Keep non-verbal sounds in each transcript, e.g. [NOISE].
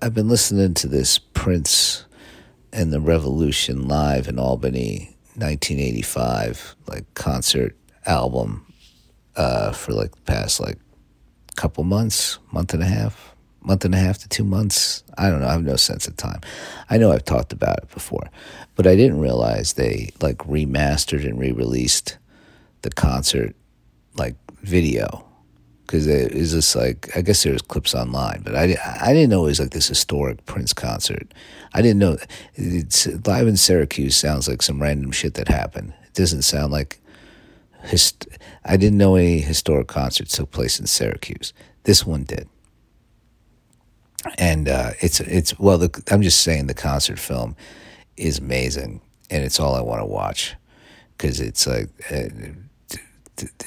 I've been listening to this Prince and the Revolution live in Albany, 1985, like concert album, uh, for like the past like couple months, month and a half, month and a half to two months. I don't know. I have no sense of time. I know I've talked about it before, but I didn't realize they like remastered and re-released the concert like video because it was just like I guess there was clips online, but I, I didn't know it was like this historic Prince concert. I didn't know it's live in Syracuse sounds like some random shit that happened. It doesn't sound like hist- I didn't know any historic concerts took place in Syracuse. This one did, and uh, it's it's well. The, I'm just saying the concert film is amazing, and it's all I want to watch because it's like. Uh,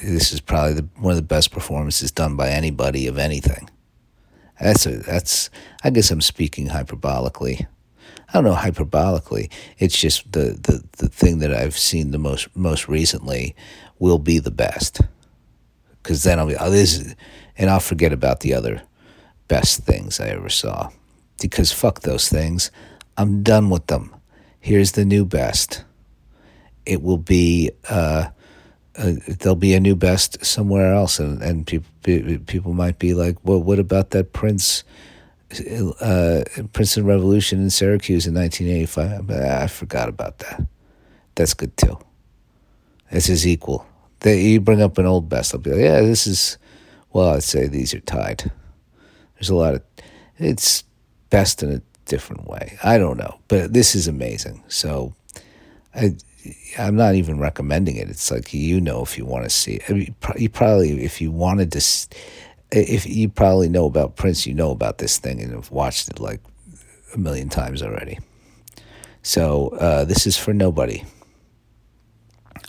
this is probably the, one of the best performances done by anybody of anything. That's a, that's. I guess I'm speaking hyperbolically. I don't know hyperbolically. It's just the, the, the thing that I've seen the most most recently will be the best. Because then I'll be oh, this, and I'll forget about the other best things I ever saw. Because fuck those things. I'm done with them. Here's the new best. It will be. Uh, uh, there'll be a new best somewhere else, and and people people might be like, well, what about that Prince? Uh, Princeton Revolution in Syracuse in 1985. I forgot about that. That's good too. It's his equal. They, you bring up an old best, I'll be like, yeah, this is. Well, I'd say these are tied. There's a lot of. It's best in a different way. I don't know, but this is amazing. So, I I'm not even recommending it. It's like you know if you want to see it. I mean, you probably if you wanted to, if you probably know about Prince, you know about this thing and have watched it like a million times already. So uh, this is for nobody.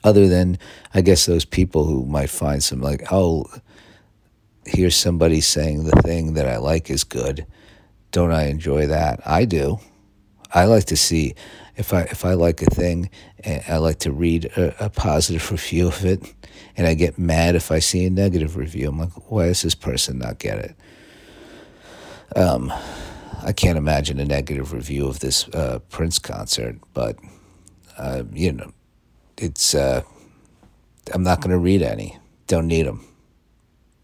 Other than I guess those people who might find some like oh, here's somebody saying the thing that I like is good. Don't I enjoy that? I do. I like to see if I if I like a thing, eh, I like to read a, a, positive review of it, and I get mad if I see a negative review. I'm like, why does this person not get it? Um, I can't imagine a negative review of this uh, Prince concert, but uh, you know, it's uh, I'm not going to read any. Don't need them.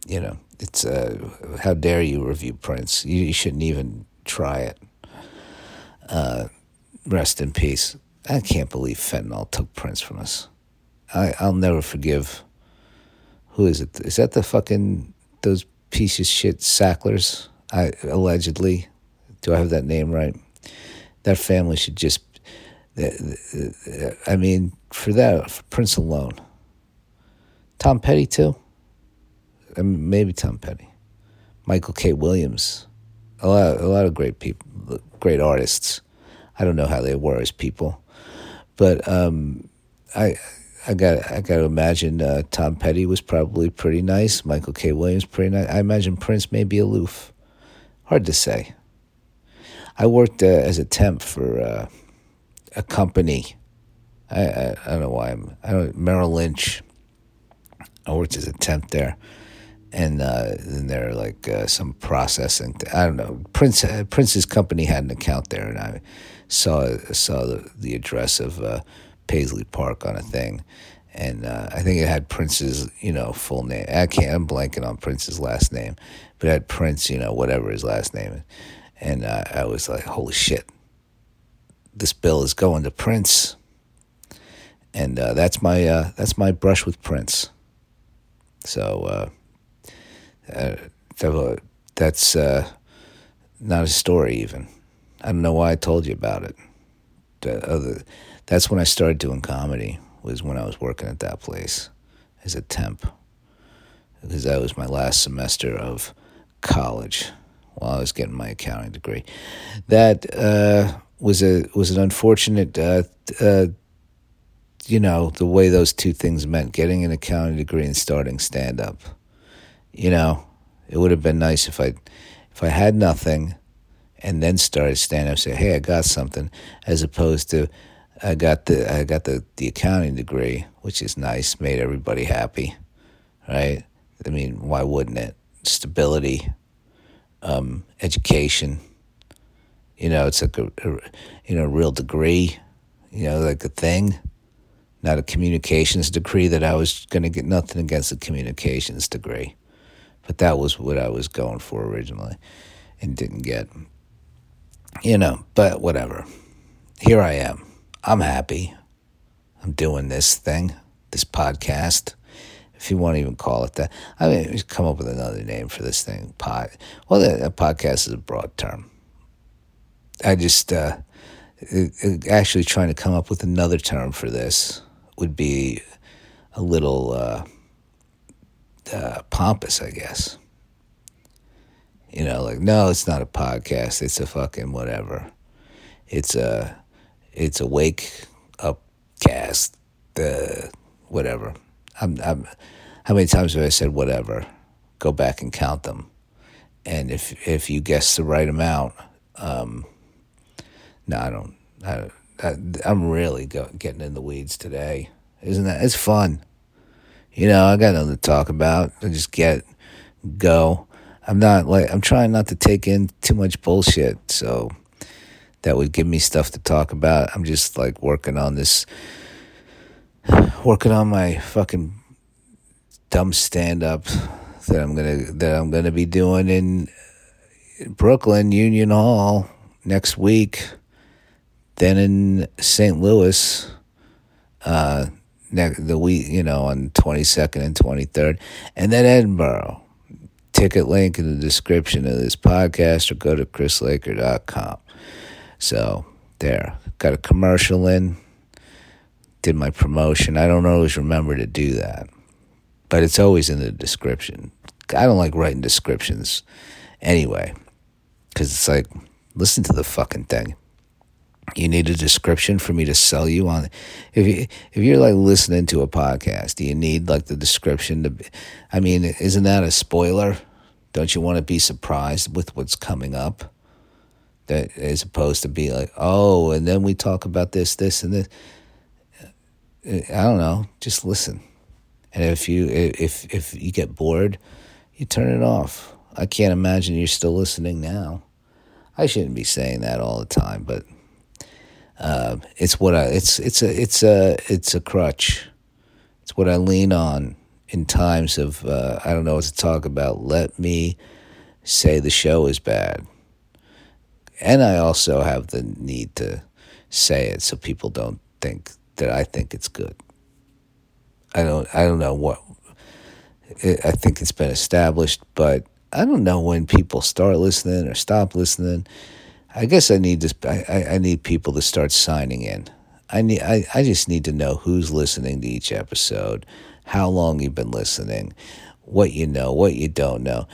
You know, it's uh, how dare you review Prince? You, you shouldn't even try it. Uh, rest in peace. I can't believe fentanyl took Prince from us. I, I'll never forgive. Who is it? Is that the fucking those pieces of shit Sacklers? I allegedly. Do I have that name right? That family should just. I mean, for that, for Prince alone. Tom Petty too. I mean, maybe Tom Petty, Michael K. Williams, a lot, a lot of great people, great artists. I don't know how they were as people, but um, I I got I got to imagine uh, Tom Petty was probably pretty nice. Michael K. Williams pretty nice. I imagine Prince may be aloof. Hard to say. I worked uh, as a temp for uh, a company. I, I, I don't know why I'm I don't Merrill Lynch. I worked as a temp there, and uh, then there like uh, some processing. I don't know. Prince uh, Prince's company had an account there, and I saw saw the, the address of uh, Paisley Park on a thing, and uh, I think it had Prince's you know full name. I can't. I'm blanking on Prince's last name, but it had Prince you know whatever his last name, is. and I was like, holy shit, this bill is going to Prince, and that's my that's my brush with Prince. So uh, that's not a story even. I don't know why I told you about it. Other, that's when I started doing comedy. Was when I was working at that place as a temp, because that was my last semester of college while I was getting my accounting degree. That uh, was a was an unfortunate, uh, uh, you know, the way those two things meant getting an accounting degree and starting stand up. You know, it would have been nice if I if I had nothing and then started standing up, and say, "Hey, I got something," as opposed to, "I got the I got the the accounting degree, which is nice, made everybody happy, right? I mean, why wouldn't it? Stability, um, education, You know, it's like a, a you know real degree. You know, like a thing, not a communications degree. That I was going to get nothing against a communications degree, but that was what I was going for originally, and didn't get. You know, but whatever. Here I am. I'm happy. I'm doing this thing, this podcast if you want to even call it that. I mean, come up with another name for this thing. Pod. Well, a podcast is a broad term. I just uh, actually trying to come up with another term for this would be a little uh, uh, pompous, I guess. You know, like no, it's not a podcast. It's a fucking whatever. It's a it's a wake up cast. The whatever. I'm, I'm, how many times have I said whatever? Go back and count them, and if if you guess the right amount, um, no, I don't. I, I, am really go, getting in the weeds today. Isn't that? It's fun. You know, I got nothing to talk about. I just get go. I'm not like I'm trying not to take in too much bullshit, so that would give me stuff to talk about. I'm just like working on this working on my fucking dumb stand up that I'm gonna that I'm gonna be doing in Brooklyn Union Hall next week. Then in St. Louis, uh, the week you know on twenty second and twenty third, and then Edinburgh. Ticket link in the description of this podcast, or go to chrislaker.com. So there, got a commercial in did my promotion. I don't always remember to do that, but it's always in the description. I don't like writing descriptions anyway, because it's like, listen to the fucking thing. You need a description for me to sell you on. If you if you're like listening to a podcast, do you need like the description to? Be, I mean, isn't that a spoiler? Don't you want to be surprised with what's coming up? That as opposed to be like, oh, and then we talk about this, this, and this uh, I don't know, just listen. And if you if if you get bored, you turn it off. I can't imagine you're still listening now. I shouldn't be saying that all the time, but uh, it's what I it's it's a it's a it's a crutch. It's what I lean on in times of uh, I don't know what to talk about. Let me say the show is bad, and I also have the need to say it so people don't think that I think it's good. I don't I don't know what I think it's been established, but I don't know when people start listening or stop listening. I guess I need to I, I need people to start signing in. I need I, I just need to know who's listening to each episode, how long you've been listening, what you know, what you don't know.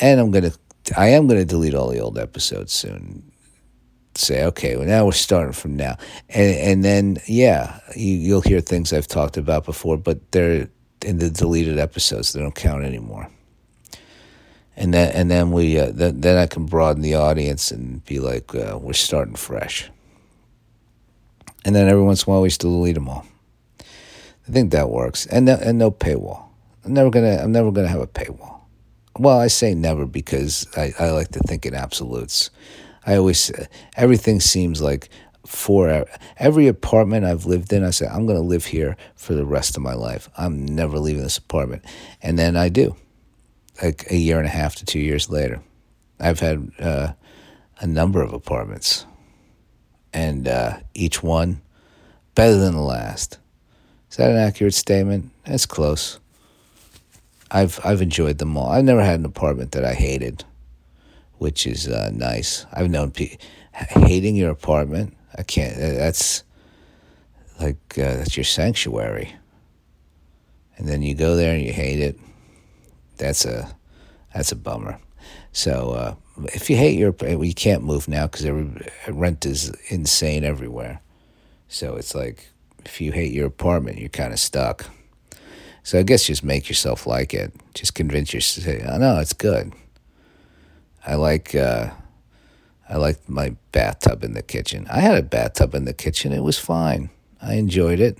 And I'm gonna I am gonna delete all the old episodes soon say, okay, well, now we're starting from now. And, and then, yeah, you, you'll hear things I've talked about before, but they're in the deleted episodes. They don't count anymore. And then, and then we, uh, then, I can broaden the audience and be like, uh, we're starting fresh. And then every once in a while, we still delete them all. I think that works. And no, and no paywall. I'm never gonna. I'm never gonna have a paywall. Well, I say never because I, I like to think in absolutes. I always everything seems like for every apartment I've lived in, I say I'm to live here for the rest of my life. I'm never leaving this apartment, and then I do. Like a year and a half to two years later, I've had uh, a number of apartments, and uh, each one better than the last. Is that an accurate statement? That's close. I've I've enjoyed them all. I've never had an apartment that I hated which is uh, nice. I've known people hating your apartment. I can't. Uh, that's like uh, that's your sanctuary. And then you go there and you hate it. That's a that's a bummer. So uh, if you hate your, you can't move now because rent is insane everywhere. So it's like if you hate your apartment, you're kind of stuck. So I guess just make yourself like it. Just convince yourself. Oh no, it's good. I like uh, I like my bathtub in the kitchen. I had a bathtub in the kitchen. It was fine. I enjoyed it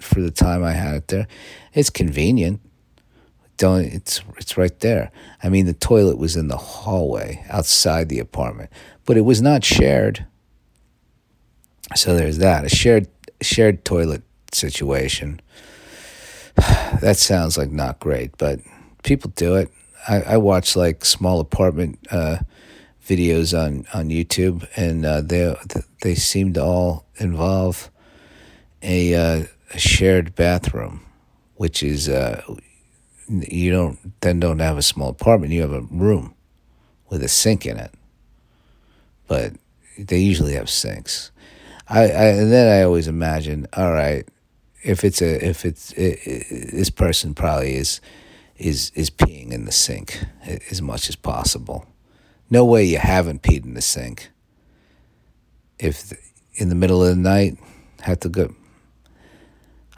for the time I had it there. It's convenient. Don't. It's it's right there. I mean, the toilet was in the hallway outside the apartment, but it was not shared. So there's that a shared shared toilet situation. [SIGHS] that sounds like not great, but people do it. I, I watch like small apartment uh, videos on, on YouTube, and uh, they they seem to all involve a, uh, a shared bathroom, which is uh, you don't then don't have a small apartment. You have a room with a sink in it, but they usually have sinks. I, I and then I always imagine, all right, if it's a if it's it, it, this person probably is is is peeing in the sink as much as possible. No way you haven't peed in the sink. If in the middle of the night had to go.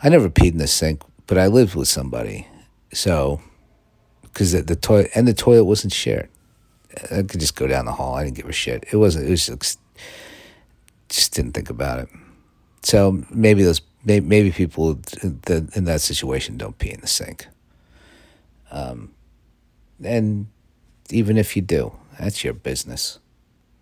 I never peed in the sink, but I lived with somebody, so because the, the toilet and the toilet wasn't shared. I could just go down the hall. I didn't give a shit. It wasn't. It was just, just didn't think about it. So maybe those maybe, maybe people in that situation don't pee in the sink. Um, and even if you do, that's your business.